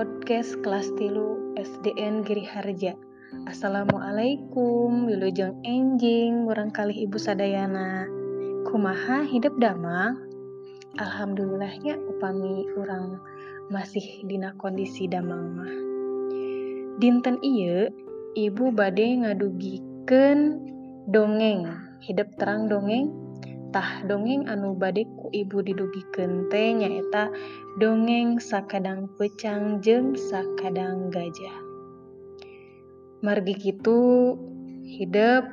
podcast kelas tilu SDN Giri Harja. Assalamualaikum, wilujeng enjing, barangkali ibu sadayana. Kumaha hidup damang? Alhamdulillahnya upami orang masih dina kondisi damang mah. Dinten iya, ibu bade ngadugikeun dongeng, hidup terang dongeng tah dongeng anu bade ku ibu didugi kente nyaeta dongeng sakadang pecang jeng sakadang gajah. Margi kitu hidup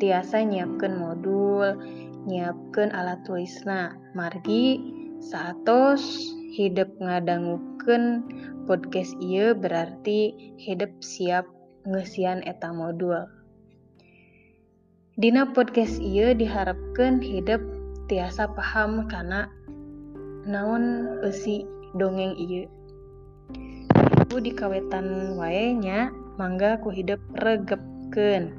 tiasa nyiapkan modul nyiapkan alat tulisna. Margi saatos hidup ngadangguken podcast ia berarti hidup siap ngesian eta modul. Dina podcast ieu diharapkan hidup tiasa paham karena naon besi dongeng ieu. Ibu di dikawetan waenya mangga ku hidup regepken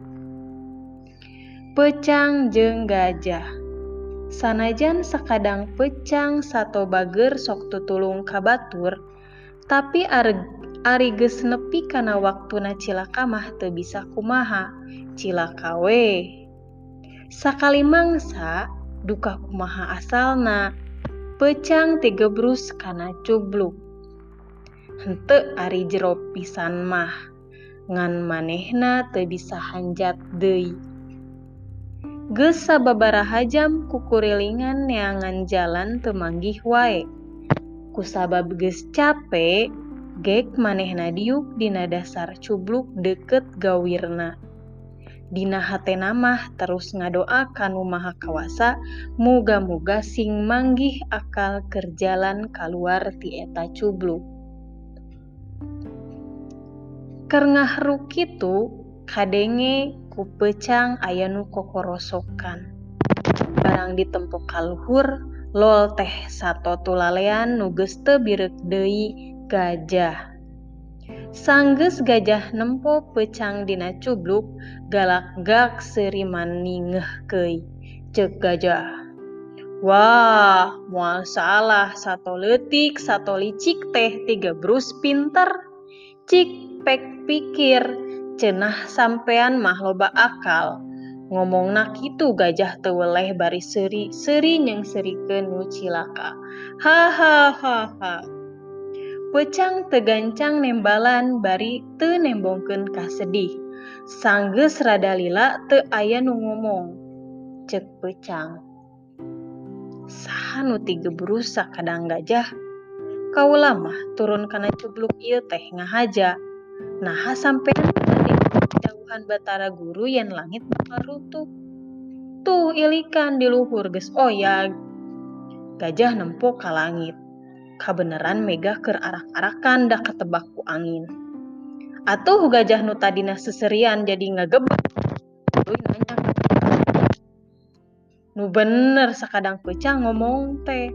pecang jeng gajah. Sanajan sekadang pecang satu bager sok tutulung kabatur tapi ari geus nepi kana waktuna cilaka mah teu bisa kumaha? Cilaka we. sakali mangsa duka kumaha asalna pecang tiga brus kana cubluk. Hente ari jero pisan mah ngan manehna teu bisa hanjat deui. Geus sababaraha jam kukurilingan neangan jalan teu manggih wae. Kusabab geus capek gek manehna diuk dina dasar cubluk deket gawirna. Dina hatenamah terus ngadoa kanu maha kawasa muga-muga sing manggih akal kerjalan keluar ti eta cublu. Kerngahru kitu kadenge kupecang aya nu kokorosokan. Barang ditempo kalluhur lol teh sato tulalean nuges tebirek Dei gajah. Sanggeus gajah nempo pecang dina cubluk galak gak seriman ningehkeui cek gajah. Wah, mual salah satu letik satu licik teh tiga brus pinter. Cik pek pikir cenah sampean mah loba akal. Ngomong nak itu gajah teweleh bari seri seri yang serikeun nu cilaka. Hahaha. Pecang tegancang nembalan bari te nembongkeun ka sedih. Sanggeus rada lila te aya nu ngomong. Cek pecang. Saha nu tigebrus sakadang gajah? Kaula mah turun kana cubluk ieu teh ngahaja. Naha sampean tadi jauhan batara guru yen langit bakal rutuh. Tuh ilikan di luhur geus oya. Gajah nempo ka langit kabeneran mega ker arak-arakan dah ketebak ku angin. Atuh gajah nu tadina seserian jadi ngagebek. Tuluy nanya Nu bener sakadang pecah ngomong teh.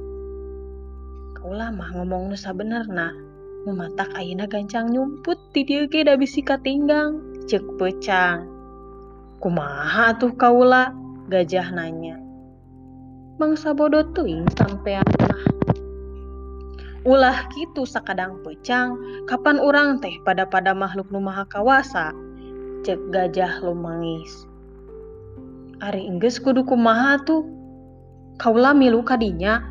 Kaulah mah ngomong nu sabenerna. Nu matak ayeuna gancang nyumput di dieu ge da bisi katinggang. Cek pecang. Kumaha tuh kaula? Gajah nanya. Bangsa bodoh tuing sampean ulah gitu sakadang pecang kapan orang teh pada pada makhluk nu maha kawasa? Cek gajah lumangis Ari Inggris kudu kumaha tuh kaulah milu kadinya?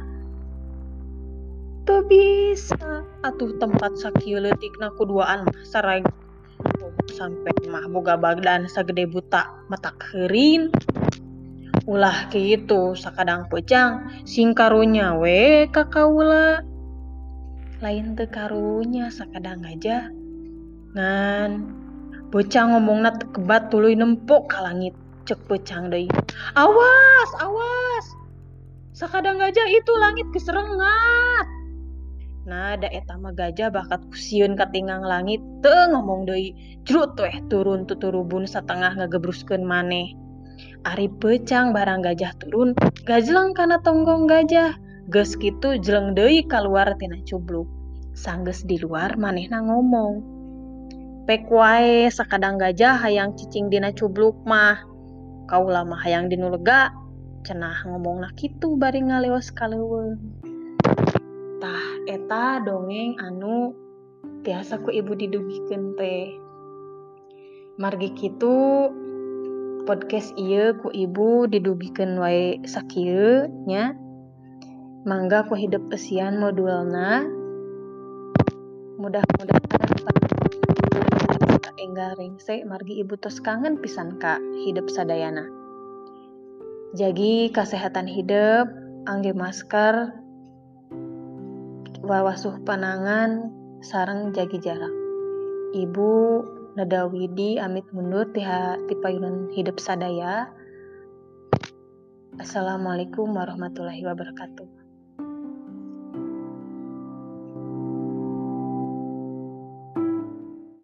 Tuh bisa. Atuh tempat sakieu leutikna kuduaan sarai. Sampai mah boga badan sagede buta mata kering ulah gitu sakadang pecang sing karunya we kakaula lain teu karunya sakadang aja ngan bocah ngomongna kebat tuluy nempuk ka langit cek pecang deui. Awas awas! Sakadang gajah itu langit keserengat! Nah da eta mah gajah bakat kusieun katingang langit teu ngomong deui jrut weh turun tuturubun satengah ngagebruskeun maneh. Ari pecang barang gajah turun gajleng kana tonggong gajah Ges gitu jeleng deui keluar tina cubluk. Sanggeus di luar manehna ngomong pek wae sakadang gajah hayang cicing dina cubluk mah. Kaula mah hayang dinulega cenah ngomongna kitu bari ngaleos kaleuweung. Tah eta dongeng anu biasa ku ibu didugikeun teh. Margi kitu podcast iya ku ibu didugikeun wae sakieu nya mangga ku hidup esian modulna mudah-mudahan enggak ringse margi ibu tos kangen pisan kak hidup sadayana jagi kesehatan hidup angge masker wawasuh panangan sarang jagi jarak ibu Nada Widi amit mundur ti, ti payunan hidup sadaya. Assalamualaikum warahmatullahi wabarakatuh.